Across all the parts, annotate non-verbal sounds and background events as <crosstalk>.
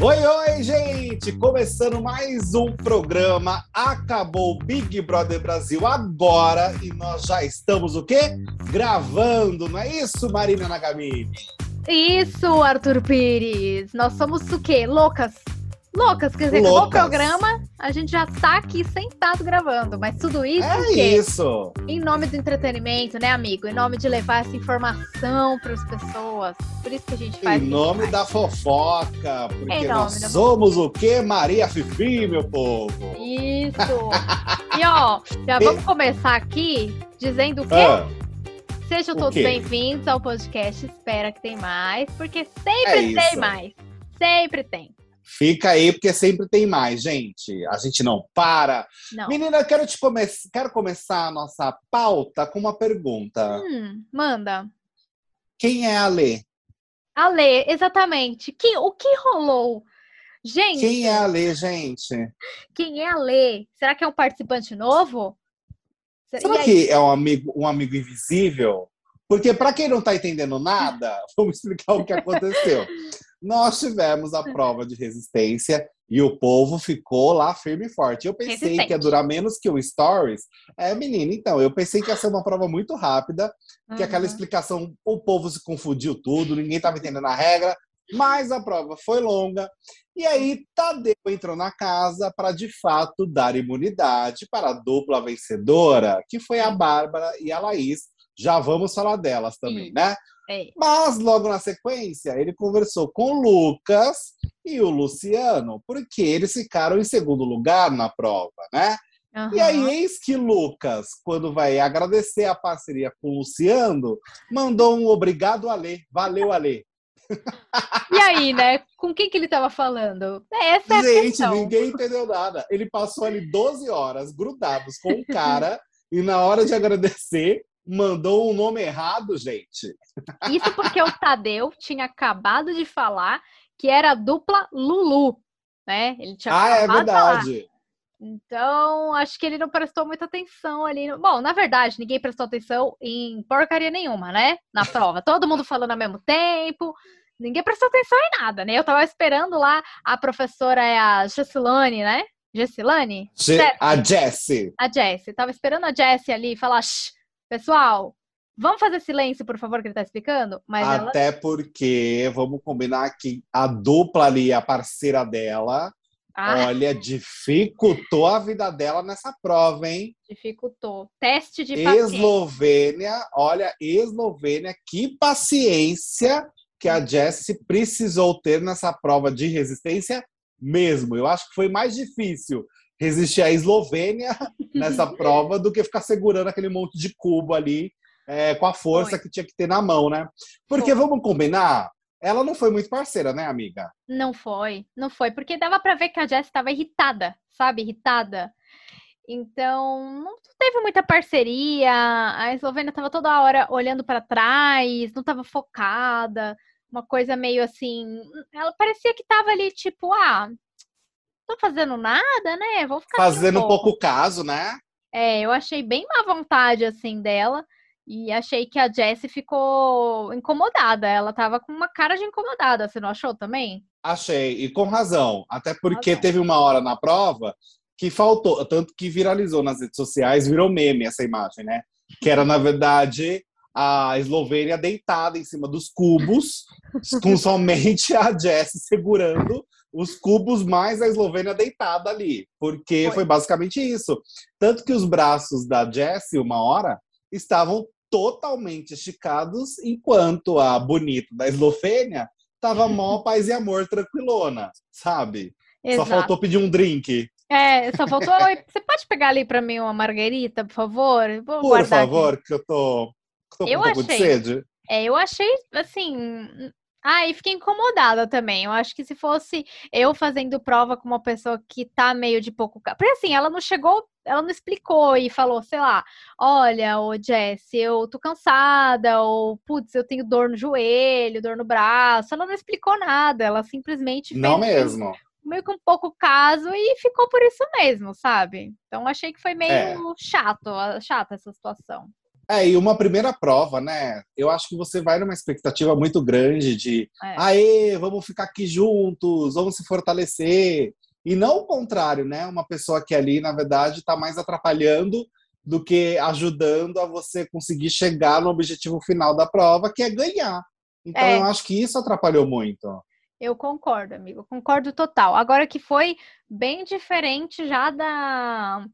Oi, oi, gente! Começando mais um programa. Acabou o Big Brother Brasil agora e nós já estamos o quê? Gravando, não é isso, Marina Nagamini? Isso, Arthur Pires. Nós somos o quê? Loucas. Loucas, quer dizer, no programa a gente já tá aqui sentado gravando, mas tudo isso é isso. Em nome do entretenimento, né, amigo? Em nome de levar essa informação para as pessoas. Por isso que a gente faz. Em nome da fofoca, porque nós somos o quê? Maria Fifi, meu povo. Isso. e ó, já vamos começar aqui dizendo o quê? Ah, Sejam o todos bem-vindos ao podcast. Espera que tem mais, porque sempre É tem mais. Sempre tem. Fica aí, porque sempre tem mais, gente. A gente não para. Não. Menina, eu quero, te come... quero começar a nossa pauta com uma pergunta. Hum, manda. Quem é a Lê? Ale, exatamente. Que, o que rolou? Gente, Quem é a Lê, gente? quem é a Lê? Será que é um participante novo? Se- Será que é um amigo, um amigo invisível? Porque, para quem não está entendendo nada, <laughs> vamos explicar o que aconteceu. Nós tivemos a prova de resistência e o povo ficou lá firme e forte. Eu pensei Resistente. que ia durar menos que o Stories. É, menina, então, eu pensei que ia ser uma prova muito rápida, que aquela explicação, o povo se confundiu tudo, ninguém estava entendendo a regra, mas a prova foi longa. E aí, Tadeu entrou na casa para, de fato, dar imunidade para a dupla vencedora, que foi a Bárbara e a Laís. Já vamos falar delas também, Sim. né? É. Mas logo na sequência, ele conversou com o Lucas e o Luciano, porque eles ficaram em segundo lugar na prova, né? E aí, eis que Lucas, quando vai agradecer a parceria com o Luciano, mandou um obrigado, Ale. Valeu, Ale. E aí, né? Com quem que ele tava falando? Essa é a Gente, questão. ninguém entendeu nada. Ele passou ali 12 horas grudados com o cara e na hora de agradecer, mandou um nome errado, gente. Isso porque o Tadeu tinha acabado de falar que era a dupla Lulu, né? Ele tinha Ah, é verdade. Então, acho que ele não prestou muita atenção ali. Bom, na verdade, ninguém prestou atenção em porcaria nenhuma, né? Na prova. Todo mundo falando ao mesmo tempo. Ninguém prestou atenção em nada, né? Eu tava esperando lá, a professora é a Gessilane, né? Gessilane? A Jessie. A Jessie. Tava esperando a Jessie ali falar, Shh, pessoal, vamos fazer silêncio, por favor, que ele tá explicando? Mas ela Até porque, vamos combinar que a dupla ali, a parceira dela, ah, olha, dificultou a vida dela nessa prova, hein? dificultou. Teste de paciência. Eslovênia, olha, Eslovênia, que paciência que a Jessie precisou ter nessa prova de resistência mesmo. Eu acho que foi mais difícil resistir à Eslovênia <laughs> nessa prova do que ficar segurando aquele monte de cubo ali é, com a força Foi. que tinha que ter na mão, né? Porque Foi. vamos combinar, ela não foi muito parceira, né, amiga? Não foi, não foi, porque dava pra ver que a Jess estava irritada, sabe? Irritada. Então, não teve muita parceria. A Eslovênia tava toda hora olhando pra trás, não tava focada. Uma coisa meio assim, ela parecia que tava ali tipo, ah, tô fazendo nada, né? Vou ficar Fazendo um pouco caso, né? É, eu achei bem má vontade, assim, dela. E achei que a Jessie ficou incomodada. Ela tava com uma cara de incomodada. Você não achou também? Achei, e com razão. Até porque razão. teve uma hora na prova que faltou, tanto que viralizou nas redes sociais, virou meme essa imagem, né? Que era, na verdade, a Eslovênia deitada em cima dos cubos, com <laughs> somente a Jess segurando os cubos mais a Eslovênia deitada ali. Porque Foi. foi basicamente isso. Tanto que os braços da Jess, uma hora, estavam totalmente esticados, enquanto a bonita da Eslovênia tava <laughs> mó paz e amor tranquilona, sabe? Só Exato. faltou pedir um drink. É, só faltou. Você pode pegar ali pra mim uma margarita, por favor? Vou Por guardar aqui. favor, que eu tô, tô com Eu um pouco de achei. sede. É, eu achei assim. Ai, fiquei incomodada também. Eu acho que se fosse eu fazendo prova com uma pessoa que tá meio de pouco. Porque assim, ela não chegou, ela não explicou e falou, sei lá, olha, ô Jess, eu tô cansada, ou putz, eu tenho dor no joelho, dor no braço. Ela não explicou nada, ela simplesmente Não mesmo. meio que um pouco caso e ficou por isso mesmo, sabe? Então achei que foi meio É. chato, chata essa situação. É, e uma primeira prova, né? Eu acho que você vai numa expectativa muito grande de é. aê, vamos ficar aqui juntos, vamos se fortalecer. E não o contrário, né? Uma pessoa que ali, na verdade, está mais atrapalhando do que ajudando a você conseguir chegar no objetivo final da prova, que é ganhar. Então, é. eu acho que isso atrapalhou muito. Eu concordo, amigo, concordo total. Agora que foi bem diferente já da,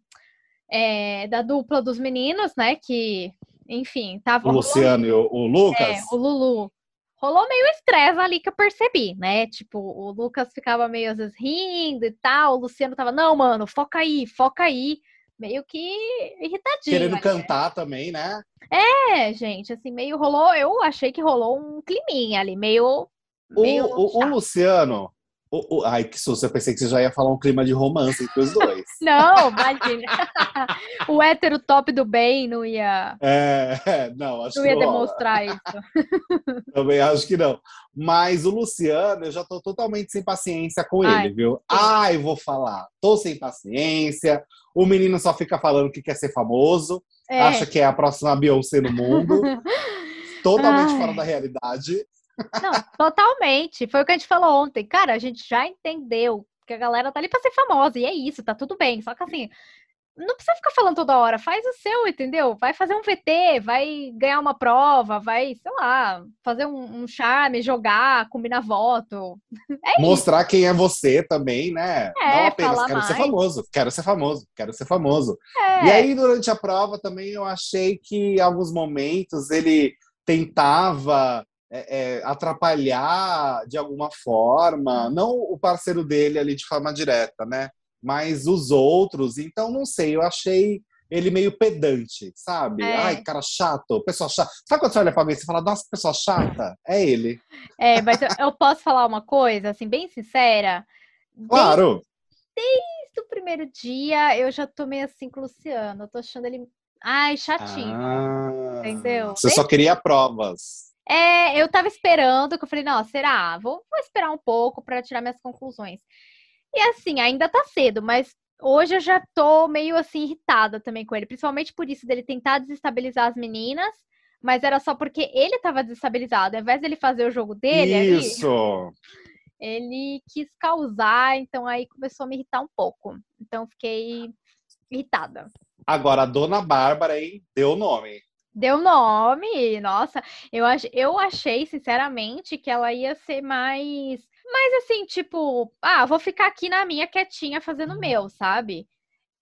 é, da dupla dos meninos, né? Que, enfim, tava. O Luciano e o, o Lucas? É, o Lulu. Rolou meio estresse ali que eu percebi, né? Tipo, o Lucas ficava meio às vezes rindo e tal, o Luciano tava, não, mano, foca aí, foca aí meio que irritadinho. Querendo cantar também, né? É, gente, assim, meio rolou. Eu achei que rolou um climinha ali, meio. meio o, o, o Luciano. Ai, que susto, eu pensei que você já ia falar um clima de romance entre os dois. <laughs> não, imagina. <laughs> o hétero top do bem não ia. É, não, acho não que ia demonstrar isso. <laughs> Também acho que não. Mas o Luciano, eu já tô totalmente sem paciência com ai, ele, viu? Ai, vou falar. Tô sem paciência. O menino só fica falando que quer ser famoso, é. acha que é a próxima Beyoncé no mundo. totalmente Ai. fora da realidade. Não, totalmente. Foi o que a gente falou ontem. Cara, a gente já entendeu que a galera tá ali pra ser famosa, e é isso, tá tudo bem. Só que assim, não precisa ficar falando toda hora, faz o seu, entendeu? Vai fazer um VT, vai ganhar uma prova, vai, sei lá, fazer um, um charme, jogar, combinar voto. <laughs> É Mostrar isso. quem é você também, né? É, não apenas quero mais. ser famoso, quero ser famoso, quero ser famoso. É. E aí, durante a prova, também eu achei que em alguns momentos ele tentava é, é, atrapalhar de alguma forma, não o parceiro dele ali de forma direta, né? mas os outros, então não sei, eu achei ele meio pedante, sabe? É. Ai, cara chato, pessoa chata. Sabe quando você olha pra mim e fala, nossa, pessoa chata? É ele. É, mas eu, eu posso falar uma coisa, assim, bem sincera? Claro! Desde, desde o primeiro dia, eu já tô meio assim com o Luciano. Eu tô achando ele, ai, chatinho. Ah, entendeu? Você desde... só queria provas. É, eu tava esperando, que eu falei, não, será? Vou, vou esperar um pouco para tirar minhas conclusões. E assim, ainda tá cedo, mas hoje eu já tô meio assim irritada também com ele, principalmente por isso dele tentar desestabilizar as meninas, mas era só porque ele tava desestabilizado. Ao invés dele fazer o jogo dele, isso. Ali, <laughs> ele quis causar, então aí começou a me irritar um pouco. Então fiquei irritada. Agora a dona Bárbara, hein, deu o nome. Deu nome, nossa, eu, ach, eu achei, sinceramente, que ela ia ser mais mas assim, tipo, ah, vou ficar aqui na minha quietinha fazendo o meu, sabe?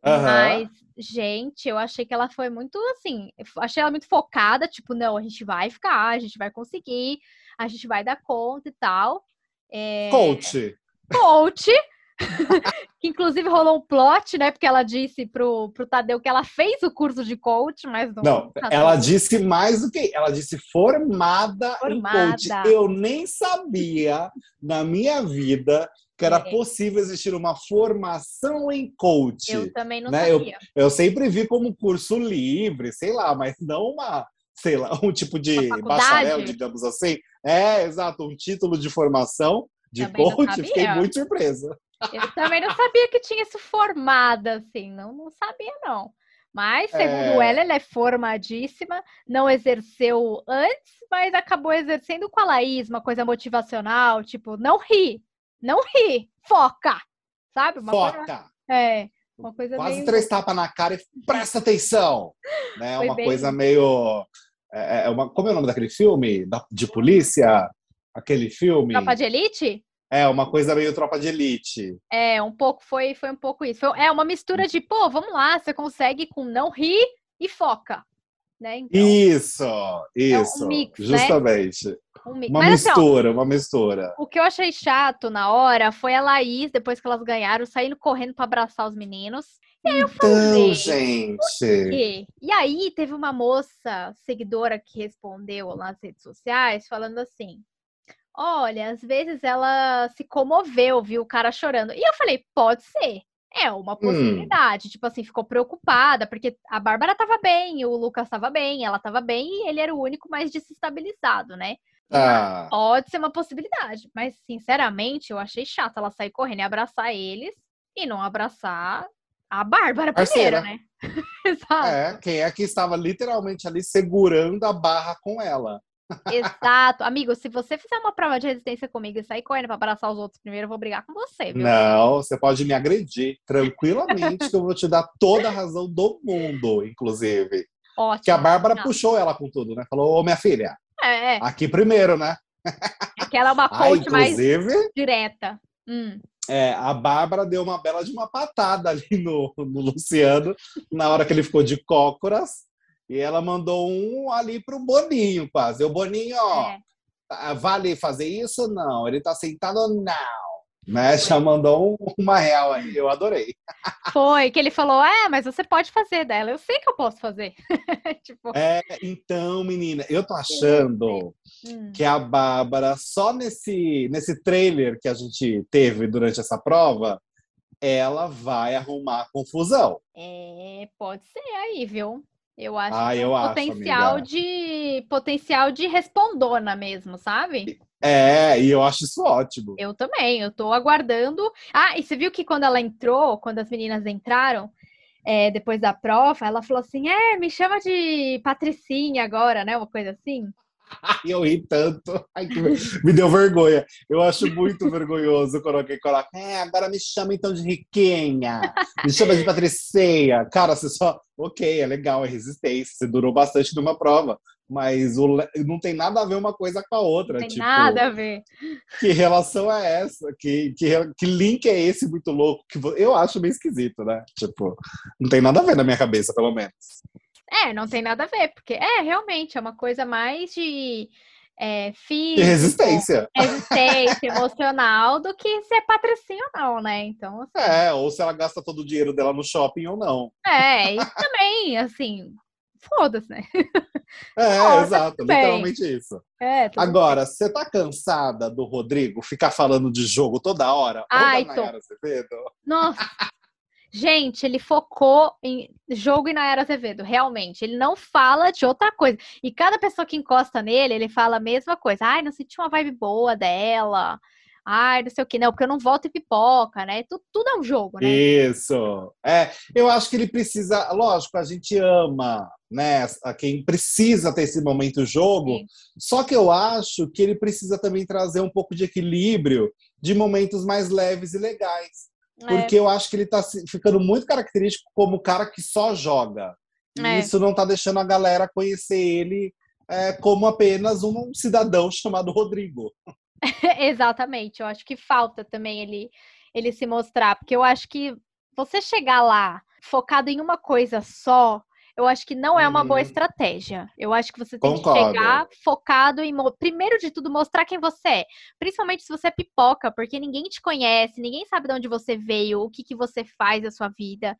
Uhum. Mas, gente, eu achei que ela foi muito assim, achei ela muito focada, tipo, não, a gente vai ficar, a gente vai conseguir, a gente vai dar conta e tal. É... Coach. Coach. <laughs> que inclusive rolou um plot, né? Porque ela disse pro, pro Tadeu que ela fez o curso de coach, mas não. Não, ela disse mais do que. Ela disse formada, formada, em coach. Eu nem sabia na minha vida que era é. possível existir uma formação em coach. Eu também não né? sabia. Eu, eu sempre vi como curso livre, sei lá, mas não uma sei lá, <laughs> um tipo de bacharel, digamos assim. É, exato, um título de formação de também coach, fiquei muito surpresa. Eu também não sabia que tinha isso formado, assim, não, não sabia, não. Mas, segundo é... ela, ela é formadíssima, não exerceu antes, mas acabou exercendo com a Laís, uma coisa motivacional, tipo, não ri, não ri, foca, sabe? Uma foca! Coisa... É, uma coisa Quase meio... três tapas na cara e presta atenção! né? Uma bem... coisa meio... É, é, uma... Como é o nome daquele filme? De polícia? Aquele filme? Tropa de Elite? É, uma coisa meio tropa de elite. É, um pouco, foi, foi um pouco isso. Foi, é uma mistura de, pô, vamos lá, você consegue com não rir e foca. Né? Então, isso, isso. É um mix, né? justamente. Né? Um uma Mas, mistura, assim, ó, uma mistura. O que eu achei chato na hora foi a Laís, depois que elas ganharam, saindo correndo para abraçar os meninos. E aí eu então, falei, gente. E aí teve uma moça seguidora que respondeu nas redes sociais falando assim: Olha, às vezes ela se comoveu, viu o cara chorando. E eu falei, pode ser. É uma hum. possibilidade. Hum. Tipo assim, ficou preocupada, porque a Bárbara tava bem, o Lucas tava bem, ela tava bem e ele era o único mais desestabilizado, né? Ah. Pode ser uma possibilidade. Mas, sinceramente, eu achei chato ela sair correndo e abraçar eles e não abraçar A Bárbara Parceira. primeiro, né? <laughs> Exato. É, quem é que estava literalmente ali segurando a barra com ela. Exato. Amigo, se você fizer uma prova de resistência comigo e sair correndo pra abraçar os outros primeiro, eu vou brigar com você, viu? Não, você pode me agredir tranquilamente, que eu vou te dar toda a razão do mundo, inclusive. Ótimo. Que a Bárbara Não. puxou ela com tudo, né? Falou, ô minha filha, É, é. aqui primeiro, né? É que ela é uma Ah, coach mais inclusive, direta. Hum. é, a Bárbara deu uma bela de uma patada ali no, no Luciano, na hora que ele ficou de cócoras. E ela mandou um ali pro Boninho, quase. O Boninho, ó, É. Ah, Vale fazer isso? Não. Ele tá sentado? Não. Né? Já mandou um- uma real aí. Eu adorei. <laughs> Foi, que ele falou, é, mas você pode fazer dela. Eu sei que eu posso fazer. <laughs> tipo, É, então, menina, eu tô achando hum. que a Bárbara, só nesse, nesse trailer que a gente teve durante essa prova, ela vai arrumar confusão. É, pode ser aí, viu? Eu acho Ah, eu acho, potencial amiga. de potencial de respondona mesmo, sabe? É, e eu acho isso ótimo. Eu também, eu tô aguardando. Ah, e você viu que quando ela entrou, quando as meninas entraram, é, depois da prova, ela falou assim: é, me chama de Patricinha agora, né? Uma coisa assim. <laughs> Eu ri tanto. Ai, que me deu vergonha. Eu acho muito vergonhoso quando alguém coloca. É, agora me chama então de Riquinha. Me chama de Patriceia. Cara, você só. Ok, é legal, é resistência. Você durou bastante numa prova. Mas o não tem nada a ver uma coisa com a outra. Não tem tipo, nada a ver. Que relação é essa? Que, que, que link é esse muito louco? Que eu acho meio esquisito, né? Tipo, não tem nada a ver na minha cabeça, pelo menos. É, não tem nada a ver, porque é realmente é uma coisa mais de é, E resistência. resistência emocional do que ser patricinha ou não, né? Então, assim, É, ou se ela gasta todo o dinheiro dela no shopping ou não. é, e também, assim, foda-se, né? <laughs> É, exato, literalmente isso. É, Agora, você tá cansada do Rodrigo ficar falando de jogo toda hora? Ai, ou da? Nossa. Gente, ele focou em jogo e Nayara Azevedo, realmente. Ele não fala de outra coisa. E cada pessoa que encosta nele, ele fala a mesma coisa. Ai, não senti uma vibe boa dela. Ai, não sei o que. Não, porque eu não volto e pipoca, né? Tudo, tudo é um jogo, né? Isso. É, eu acho que ele precisa, lógico, a gente ama, né, a quem precisa ter esse momento jogo, Sim. só que eu acho que ele precisa também trazer um pouco de equilíbrio de momentos mais leves e legais. É, Porque eu acho que ele tá ficando muito característico como o cara que só joga. E É. isso não tá deixando a galera conhecer ele é, como apenas um cidadão <laughs> chamado Rodrigo. <laughs> Exatamente. Eu acho que falta também ele, ele se mostrar. Porque eu acho que você chegar lá focado em uma coisa só, eu acho que não é uma boa Uhum. estratégia. Eu acho que você tem Concordo. que chegar focado em, primeiro de tudo, mostrar quem você é. Principalmente se você é pipoca, porque ninguém te conhece, ninguém sabe de onde você veio, o que, que você faz da sua vida,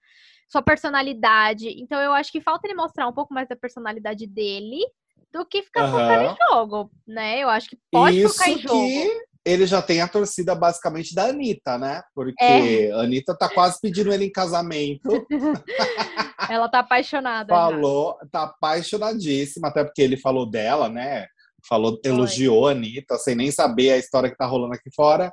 sua personalidade. Então eu acho que falta ele mostrar um pouco mais da personalidade dele do que ficar focado Aham. em jogo, né? Eu acho que pode Isso focar em jogo. que ele já tem a torcida basicamente da Anitta, né? Porque É. a Anitta tá quase pedindo ele em casamento. <laughs> Ela tá apaixonada. já. falou, tá apaixonadíssima, até porque ele falou dela, né? Falou, elogiou a Anitta, sem nem saber a história que tá rolando aqui fora.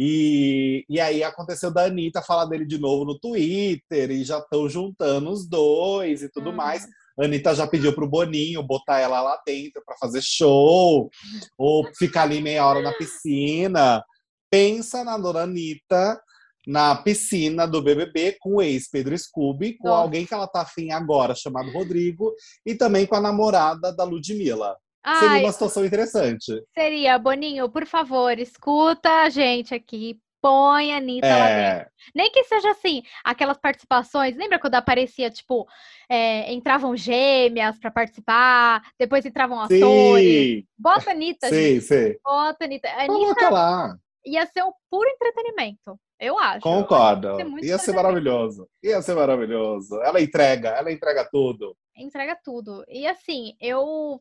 E, e aí aconteceu da Anitta falar dele de novo no Twitter, e já estão juntando os dois e tudo Uhum. mais. A Anitta já pediu pro Boninho botar ela lá dentro para fazer show, ou ficar ali meia hora na piscina. Pensa na dona Anitta na piscina do BBB com o ex Pedro Scooby, com Nossa. alguém que ela tá afim agora, chamado Rodrigo, e também com a namorada da Ludmilla. Seria Ai, uma situação interessante. seria, Boninho, por favor, escuta a gente aqui. Põe a Anitta lá dentro. É, Nem que seja assim, aquelas participações. Lembra quando aparecia, tipo, é, entravam gêmeas pra participar, depois entravam atores? sim, Bota a Anitta, gente. sim, sim. Bota a Anitta. Anitta Coloca lá. ia ser um puro entretenimento. Eu acho. Concordo. ser muito Ia ser maravilhoso. Ia ser maravilhoso. Ela entrega, ela entrega tudo. entrega tudo. E assim, eu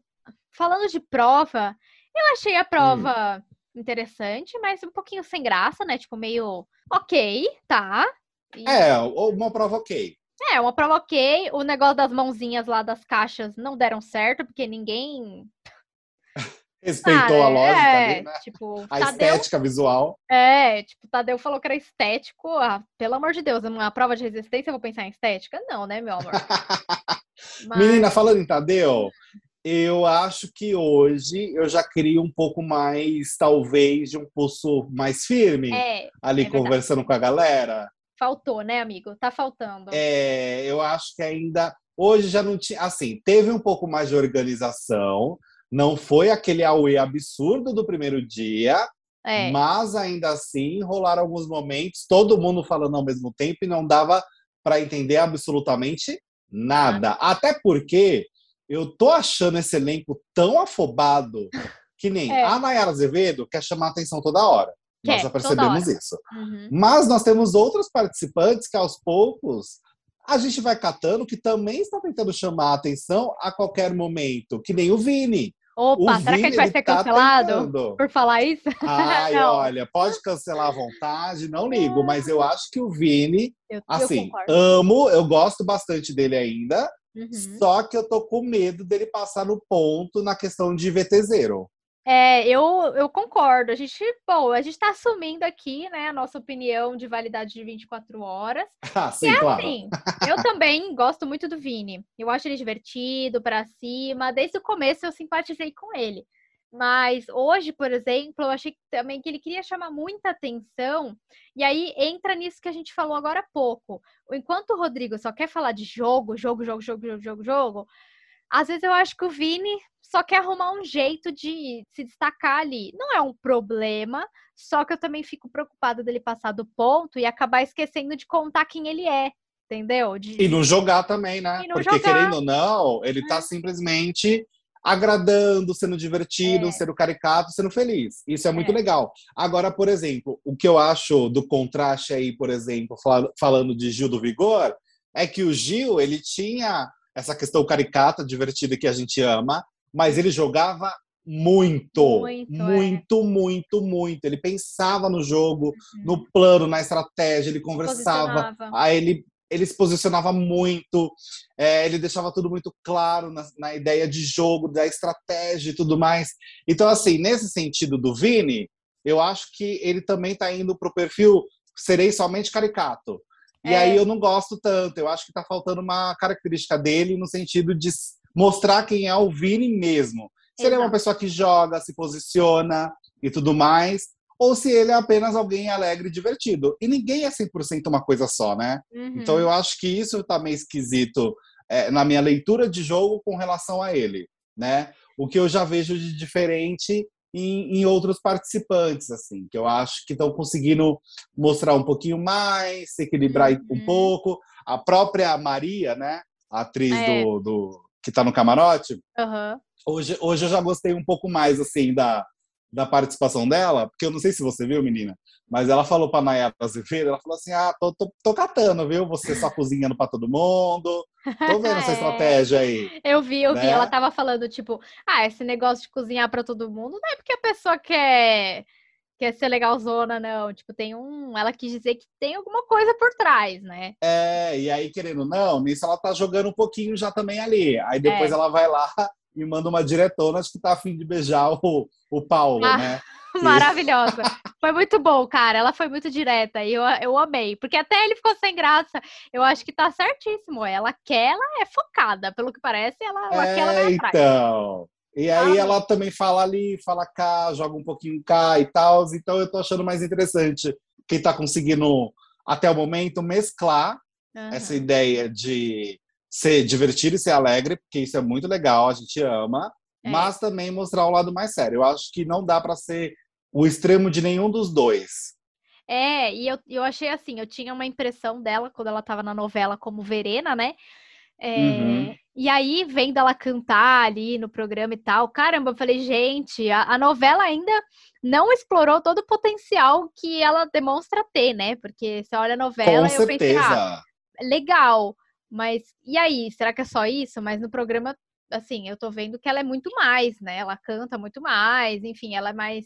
falando de prova, eu achei a prova interessante, mas um pouquinho sem graça, né? Tipo, meio ok, tá. E- É, uma prova ok. é, uma prova ok. O negócio das mãozinhas lá das caixas não deram certo, porque ninguém. <laughs> Respeitou ah, a lógica é, ali, né? Tipo, a Tadeu, estética visual. É, tipo, Tadeu falou que era estético. Ah, pelo amor de Deus, uma prova de resistência eu vou pensar em estética? Não, né, meu amor? <laughs> Mas... Menina, falando em Tadeu, eu acho que hoje eu já crio um pouco mais, talvez, de um pulso mais firme é, ali é conversando com a galera. Faltou, né, amigo? Tá faltando. É, eu acho que ainda. Hoje já não tinha. Assim, teve um pouco mais de organização. Não foi aquele auê absurdo do primeiro dia. É. Mas ainda assim rolaram alguns momentos, todo mundo falando ao mesmo tempo e não dava para entender absolutamente nada. Ah. Até porque eu tô achando esse elenco tão afobado que nem é. a Nayara Azevedo quer chamar atenção toda hora. Quer, nós já percebemos isso. Uhum. Mas nós temos outros participantes que aos poucos a gente vai catando que também está tentando chamar a atenção a qualquer momento, que nem o Vini. Opa, o será Vini, que a gente vai ser tá cancelado por falar isso? <laughs> Ai, olha, pode cancelar à vontade, não ligo, mas eu acho que o Vini, eu, assim, eu amo, eu gosto bastante dele ainda, Uhum. Só que eu tô com medo dele passar no ponto na questão de VT0. É, eu, eu concordo. A gente, bom, a gente tá assumindo aqui, né, a nossa opinião de validade de 24 horas. <laughs> Ah, sim, é claro. assim, eu também gosto muito do Vini. Eu acho ele divertido, para cima. Desde o começo eu simpatizei com ele. Mas hoje, por exemplo, eu achei também que ele queria chamar muita atenção. E aí entra nisso que a gente falou agora há pouco. Enquanto o Rodrigo só quer falar de jogo, jogo, jogo, jogo, jogo, jogo, jogo, às vezes eu acho que o Vini só quer arrumar um jeito de se destacar ali. Não é um problema, só que eu também fico preocupada dele passar do ponto e acabar esquecendo de contar quem ele é. Entendeu? De... E não jogar também, né? Porque jogar. querendo ou não, ele tá é. simplesmente agradando, sendo divertido, é. sendo caricato, sendo feliz. Isso é muito é. legal. Agora, por exemplo, o que eu acho do contraste aí, por exemplo, falando de Gil do Vigor, é que o Gil, ele tinha essa questão caricata, divertida que a gente ama, mas ele jogava muito, muito, muito, é. muito, muito. Ele pensava no jogo, uhum. no plano, na estratégia, ele conversava, aí ele ele se posicionava muito, é, ele deixava tudo muito claro na, na, ideia de jogo, da estratégia e tudo mais. Então, assim, nesse sentido do Vini, eu acho que ele também está indo para o perfil serei somente caricato. E é. aí eu não gosto tanto, eu acho que está faltando uma característica dele no sentido de mostrar quem é o Vini mesmo. Se Exato. ele é uma pessoa que joga, se posiciona e tudo mais, ou se ele é apenas alguém alegre e divertido. E ninguém é 100% uma coisa só, né? Uhum. Então eu acho que isso tá meio esquisito é, na minha leitura de jogo com relação a ele, né? O que eu já vejo de diferente em, em outros participantes, assim, que eu acho que estão conseguindo mostrar um pouquinho mais, se equilibrar uhum. um pouco. A própria Maria, né? A atriz é. do, do, que tá no camarote. Uhum. Hoje, hoje eu já gostei um pouco mais, assim, da, da participação dela, porque eu não sei se você viu, menina, mas ela falou pra Nayara Azevedo, ela falou assim, ah, tô, tô, tô catando, viu? Você só cozinhando pra todo mundo, tô vendo essa <laughs> é. estratégia aí. Eu vi, eu né? vi, ela tava falando, tipo, ah, esse negócio de cozinhar pra todo mundo não é porque a pessoa quer quer ser legalzona, não. Tipo, tem um. Ela quis dizer que tem alguma coisa por trás, né? É, e aí, querendo não, nisso ela tá jogando um pouquinho já também ali. Aí depois é. ela vai lá e manda uma diretona que tá afim de beijar o, o Paulo, ah, né? <laughs> Maravilhosa. foi muito bom, cara. Ela foi muito direta e eu, eu amei. Porque até ele ficou sem graça. Eu acho que tá certíssimo. Ela quer, ela é focada. Pelo que parece, ela, ela é, quer, ela vai atrás. Então. E aí ah, ela também fala ali, fala cá, joga um pouquinho cá e tal. Então eu tô achando mais interessante quem tá conseguindo, até o momento, mesclar uhum. essa ideia de ser divertido e ser alegre, porque isso é muito legal, a gente ama, é. mas também mostrar o lado mais sério. Eu acho que não dá para ser o extremo de nenhum dos dois. É, e eu, eu achei assim, eu tinha uma impressão dela quando ela estava na novela como Verena, né? É, uhum. E aí, vendo ela cantar ali no programa e tal, caramba, eu falei, gente, a, a, novela ainda não explorou todo o potencial que ela demonstra ter, né? Porque você olha a novela Com eu certeza. pensei, ah, legal. Mas e aí, será que é só isso? Mas no programa, assim, eu tô vendo que ela é muito mais, né? Ela canta muito mais, enfim, ela é mais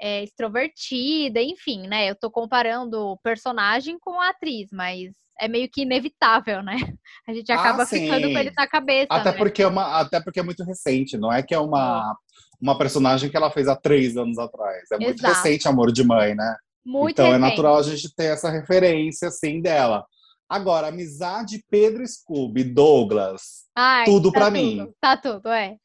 é, extrovertida, enfim, né? Eu tô comparando o personagem com a atriz, mas é meio que inevitável, né? <laughs> A gente Ah, acaba sim. ficando com ele na cabeça, Até né? porque, é uma, até porque é muito recente, não é que é uma, uma personagem que ela fez há três anos atrás. É muito Exato. recente Amor de Mãe, né? Muito então é recente. natural a gente ter essa referência, assim, dela. Agora, amizade Pedro Scooby, Douglas, Ai, tudo tá pra tudo, mim. Tá tudo, é.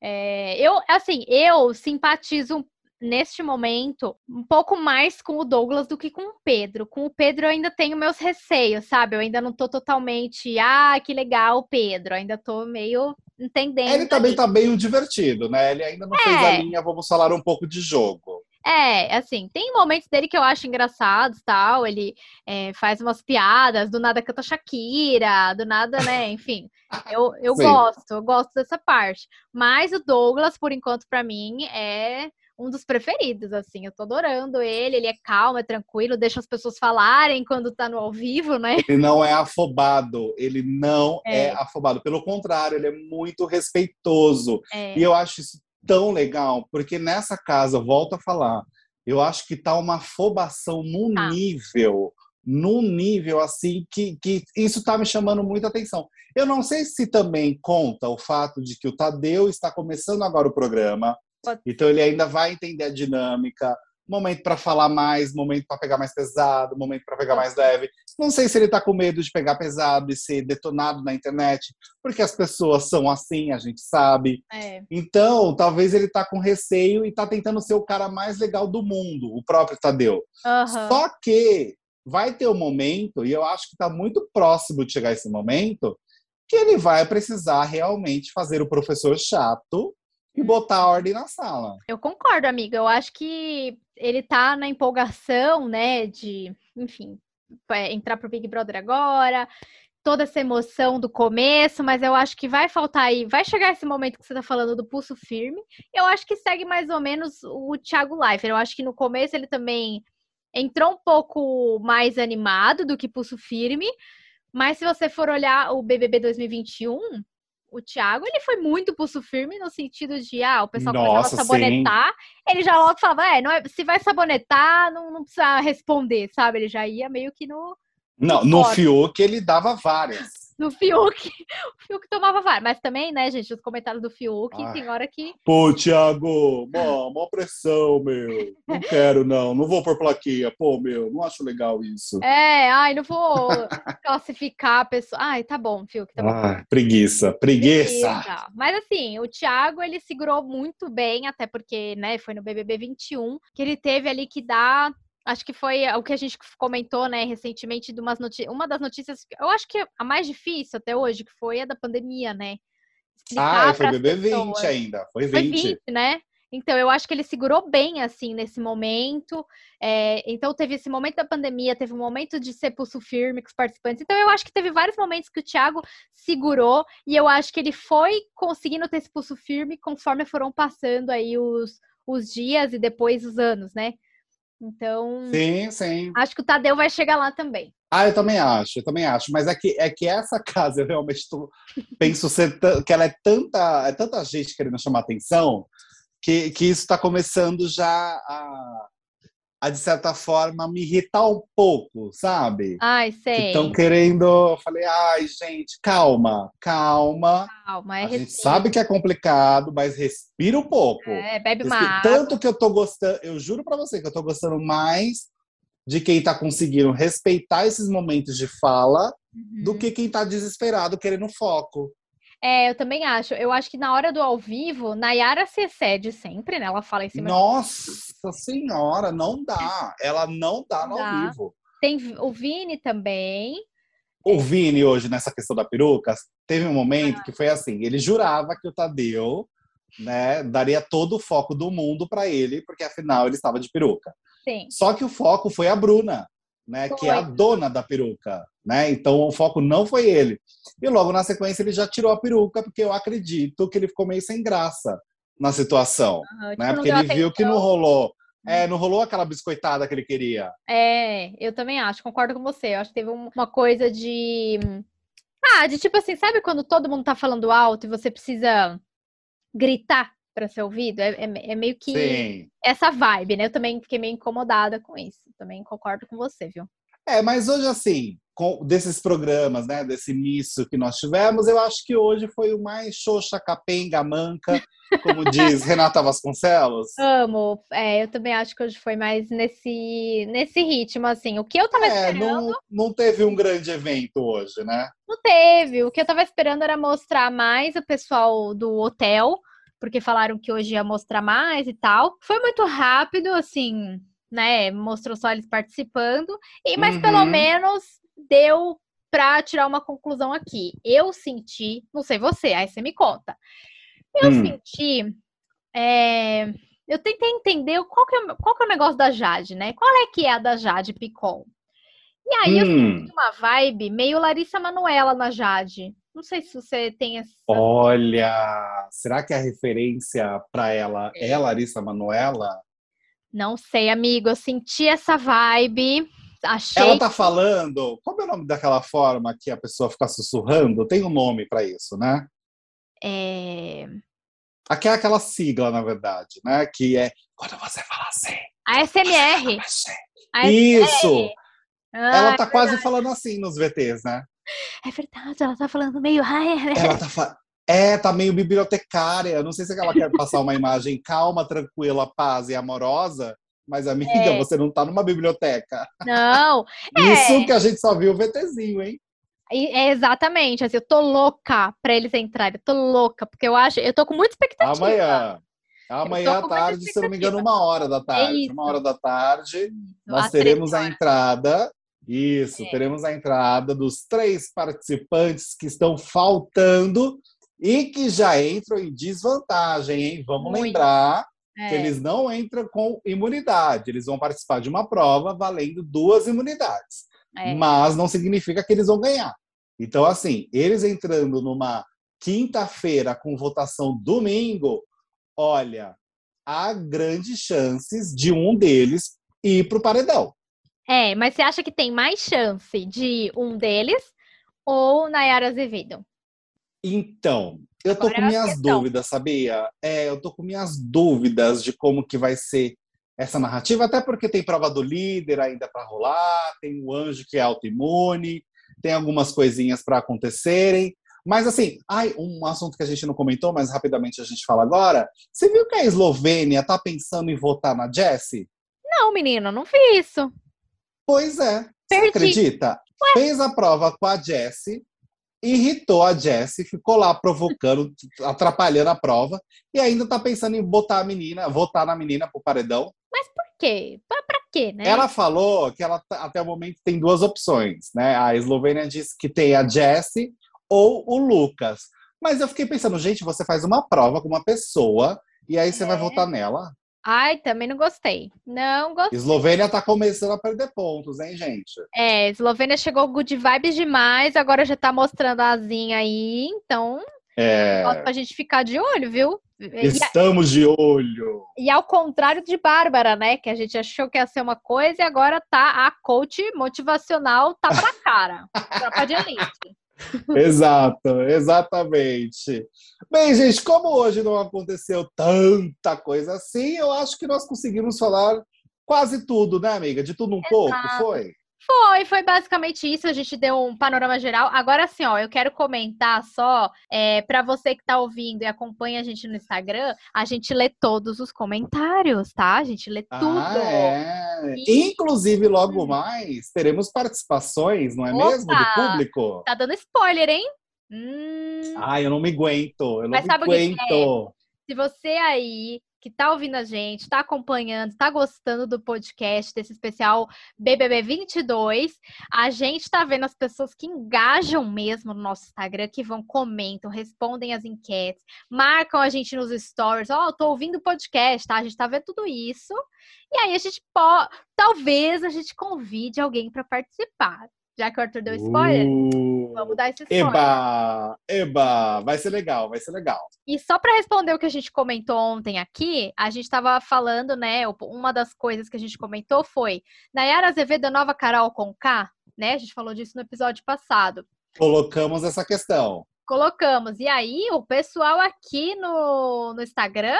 É, Eu, assim, eu simpatizo neste momento um pouco mais com o Douglas do que com o Pedro. Com o Pedro eu ainda tenho meus receios, sabe? Eu ainda não tô totalmente, ah, que legal, Pedro. Ainda tô meio entendendo. Ele também ali. tá bem divertido, né? Ele ainda não fez a É. linha, vamos falar um pouco de jogo. É, assim, tem momentos dele que eu acho engraçados, tal, ele é, faz umas piadas, do nada canta Shakira, do nada, né, <laughs> enfim, eu, eu Sim. gosto, eu gosto dessa parte, mas o Douglas, por enquanto, pra mim, é um dos preferidos, assim, eu tô adorando ele, ele é calmo, é tranquilo, deixa as pessoas falarem quando tá no ao vivo, né, Ele não é afobado, ele não é, É. afobado. Pelo contrário, ele é muito respeitoso. é, E eu acho isso tão legal, porque nessa casa, volto a falar, eu acho que tá uma afobação num Tá. nível, num nível assim, que, que isso tá me chamando muita atenção. Eu não sei se também conta o fato de que o Tadeu está começando agora o programa, então ele ainda vai entender a dinâmica, momento para falar mais, momento para pegar mais pesado, momento para pegar mais leve. Não sei se ele tá com medo de pegar pesado e ser detonado na internet, porque as pessoas são assim, a gente sabe. é, Então, talvez ele tá com receio e tá tentando ser o cara mais legal do mundo, o próprio Tadeu. aham, Só que vai ter um momento, e eu acho que tá muito próximo de chegar esse momento, que ele vai precisar realmente fazer o professor chato e botar a ordem na sala. Eu concordo, amiga. Eu acho que ele tá na empolgação, né, de, enfim, é, entrar pro Big Brother agora, toda essa emoção do começo, mas eu acho que vai faltar aí, vai chegar esse momento que você tá falando do pulso firme. Eu acho que segue mais ou menos o Thiago Leifert. Eu acho que no começo ele também entrou um pouco mais animado do que pulso firme, mas se você for olhar o BBB 2021, o Thiago, ele foi muito pulso firme no sentido de, ah, o pessoal começava Nossa, a sabonetar, ele já logo falava, é, não é, se vai sabonetar, não, não precisa responder, sabe? Ele já ia meio que no, Não, no. Fiuk ele dava várias. No Fiuk. <laughs> O Fiuk tomava várias. Mas também, né, gente, os comentários do Fiuk, Ai. tem hora que. Pô, Thiago, mó, mó pressão, meu. Não quero, não. Não vou por plaquinha. Pô, meu, não acho legal isso. É, ai, não vou <laughs> classificar a pessoa. Ai, tá bom, Fiuk, tá bom. Ah, preguiça, preguiça. Beleza. Mas assim, o Thiago, ele segurou muito bem, até porque, né, foi no BBB 21, que ele teve ali que dar. Acho que foi o que a gente comentou, né, recentemente, de umas uma das notícias, eu acho que a mais difícil até hoje, que foi a da pandemia, né? Ah, foi pras BB 20 pessoas. ainda. Foi Foi 20. 20, né? Então, eu acho que ele segurou bem, assim, nesse momento. É, então, teve esse momento da pandemia, teve um momento de ser pulso firme com os participantes. Então, eu acho que teve vários momentos que o Thiago segurou e eu acho que ele foi conseguindo ter esse pulso firme conforme foram passando aí os, os dias e depois os anos, né? Então, Sim, sim. acho que o Tadeu vai chegar lá também. Ah, eu também acho, eu também acho. Mas é que, é que essa <laughs> casa, eu realmente tô, penso ser que ela é tanta, é tanta gente querendo chamar atenção que, que isso está começando já a, a, de certa forma, me irritar um pouco, sabe? Ai, sei. Estão querendo. Eu falei, ai, gente, calma, calma. Calma, é a gente recíproco. sabe que é complicado, mas respira um pouco. É, bebe Respi- uma água. Tanto que eu tô gostando, eu juro pra você que eu tô gostando mais de quem tá conseguindo respeitar esses momentos de fala do Uhum. que quem tá desesperado querendo foco. É, eu também acho. Eu acho que na hora do ao vivo, Nayara se excede sempre, né? Ela fala em cima. Nossa senhora, não dá. Ela não dá no Dá. ao vivo. Tem o Vini também. O Vini, hoje, nessa questão da peruca, teve um Ah. momento que foi assim: ele jurava que o Tadeu né, daria todo o foco do mundo pra ele, porque afinal ele estava de peruca. Sim. Só que o foco foi a Bruna, né, que é a dona da peruca, né? Então o foco não foi ele. E logo na sequência ele já tirou a peruca, porque eu acredito que ele ficou meio sem graça na situação, tipo, né? não Porque ele viu que não rolou. É, não rolou aquela biscoitada que ele queria. É, eu também acho, concordo com você. Eu acho que teve um- uma coisa de. Ah, de tipo assim, sabe quando todo mundo tá falando alto e você precisa gritar para ser ouvido. É, é, é meio que Sim. essa vibe, né? Eu também fiquei meio incomodada com isso. Também concordo com você, viu? É, mas hoje, assim, com, desses programas, né, desse início que nós tivemos, eu acho que hoje foi o mais xoxa, capenga, manca, como <laughs> diz Renata Vasconcelos. Amo. É, eu também acho que hoje foi mais nesse, nesse ritmo, assim. O que eu tava É, esperando não, não teve um grande evento hoje, né? não teve. O que eu tava esperando era mostrar mais o pessoal do hotel, porque falaram que hoje ia mostrar mais e tal. Foi muito rápido, assim, né? Mostrou só eles participando. E, mas Uhum. pelo menos deu pra tirar uma conclusão aqui. Eu senti, não sei você, aí você me conta. Eu Hum. senti. é, eu tentei entender qual que, é, o- qual que é o negócio da Jade, né? Qual é que é a da Jade Picon? E aí eu Hum. senti uma vibe meio Larissa Manoela na Jade. Não sei se você tem essa. Olha, será que a referência para ela é Larissa Manoela? Não sei, amigo. Eu senti essa vibe. Achei. Ela tá falando. Como é o nome daquela forma que a pessoa fica sussurrando? Tem um nome para isso, né? é, Aqui é aquela sigla, na verdade, né? Que é quando você fala assim. A SMR. A Isso! Ah, Ela tá quase falando assim nos VTs, né? É verdade, ela tá falando meio. Ai, é- Ela tá fa... É, tá meio bibliotecária. Não sei se ela quer passar uma imagem calma, tranquila, paz e amorosa, mas, amiga, É. você não tá numa biblioteca. Não, Isso que a gente só viu o VTzinho, hein? é exatamente. Assim, eu tô louca pra eles entrarem. Eu tô louca, porque eu acho. Eu tô com muita expectativa. Amanhã. Amanhã à tarde, se eu não me engano, uma hora da tarde. isso. Uma hora da tarde, nós Às teremos 13 a entrada. Isso, É. teremos a entrada dos três participantes que estão faltando e que já entram em desvantagem, hein? Vamos Muito. lembrar É. que eles não entram com imunidade, eles vão participar de uma prova valendo duas imunidades. É. Mas não significa que eles vão ganhar. Então, assim, eles entrando numa quinta-feira com votação domingo, olha, há grandes chances de um deles ir para o paredão. É, mas você acha que tem mais chance de um deles ou Nayara Azevedo? Então, eu tô Agora com é minhas questão. dúvidas, sabia? É, eu tô com minhas dúvidas de como que vai ser essa narrativa, até porque tem prova do líder ainda para rolar, tem o anjo que é autoimune, tem algumas coisinhas para acontecerem. Mas assim, ai, um assunto que a gente não comentou, mas rapidamente a gente fala agora. Você viu que a Eslovênia tá pensando em votar na Jessie? Não, menino, não vi isso. Pois é. Perdi. acredita? Fez a prova com a Jessie, irritou a Jessie, ficou lá provocando, <laughs> atrapalhando a prova, e ainda tá pensando em botar a menina, votar na menina pro paredão. Por quê? Pra, pra quê, né? Ela falou que ela tá- até o momento tem duas opções, né? A Eslovênia disse que tem a Jessie ou o Lucas. Mas eu fiquei pensando, gente, você faz uma prova com uma pessoa e aí você vai É. votar nela. Ai, também não gostei. Não gostei. Eslovênia tá começando a perder pontos, hein, gente? É, Eslovênia chegou good vibes demais, agora já tá mostrando a asinha aí, então É, pra gente ficar de olho, viu? E, a- estamos de olho. e ao contrário de Bárbara, né? Que a gente achou que ia ser uma coisa e agora tá a coach motivacional, tá pra cara. <laughs> Tropa de elite. <laughs> Exato, exatamente. Bem, gente, como hoje não aconteceu tanta coisa assim, eu acho que nós conseguimos falar quase tudo, né, amiga? De tudo um pouco, foi? Foi, foi basicamente isso. A gente deu um panorama geral. Agora, assim, ó, eu quero comentar só é, para você que tá ouvindo e acompanha a gente no Instagram, a gente lê todos os comentários, tá? A gente lê tudo. Ah, é. E- Inclusive, logo mais, teremos participações, não é Opa! mesmo? Do público. Tá dando spoiler, hein? Hum, Ai, eu não me aguento, eu não Mas me é? aguento. se você aí que tá ouvindo a gente, tá acompanhando, tá gostando do podcast, desse especial BBB 22, a gente tá vendo as pessoas que engajam mesmo no nosso Instagram, que vão, comentam, respondem as enquetes, marcam a gente nos stories, ó, tô ouvindo o podcast, tá? A gente tá vendo tudo isso. E aí a gente pode, talvez a gente convide alguém para participar. Já que o Arthur deu spoiler, Uh, vamos dar esse spoiler. Eba, eba, vai ser legal, vai ser legal. E só para responder o que a gente comentou ontem aqui, a gente estava falando, né? Uma das coisas que a gente comentou foi Nayara Azevedo, a nova Carol com K, né? A gente falou disso no episódio passado. Colocamos essa questão. Colocamos. E aí, o pessoal aqui no, no Instagram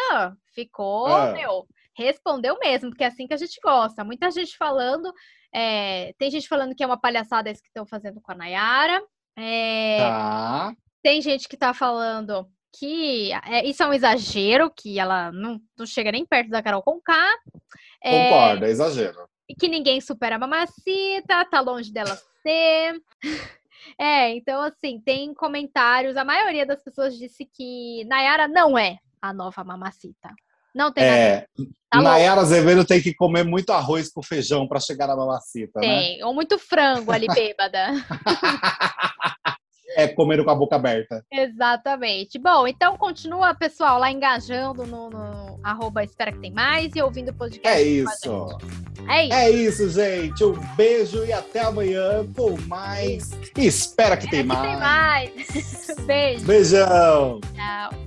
ficou, Ah. meu, respondeu mesmo, porque é assim que a gente gosta. Muita gente falando. é, tem gente falando que é uma palhaçada isso que estão fazendo com a Nayara. É, Tá. Tem gente que tá falando que é, isso é um exagero, que ela não, não chega nem perto da Carol Conká. É, Concordo, é exagero. que ninguém supera a mamacita, tá longe dela ser. <laughs> É, então assim, tem comentários, a maioria das pessoas disse que Nayara não é a nova mamacita. Não tem. É, Tá louco. Nayara Azevedo tem que comer muito arroz com feijão para chegar na mamacita, né? Tem, ou muito frango ali bêbada. <laughs> É comer com a boca aberta. Exatamente. Bom, então continua, pessoal, lá engajando no, no arroba Espera que tem mais e ouvindo o podcast. É isso. gente. É isso. É isso, gente. Um beijo e até amanhã com mais. Espera que tem Espera que mais. tem mais. <laughs> Beijo. Beijão. Tchau.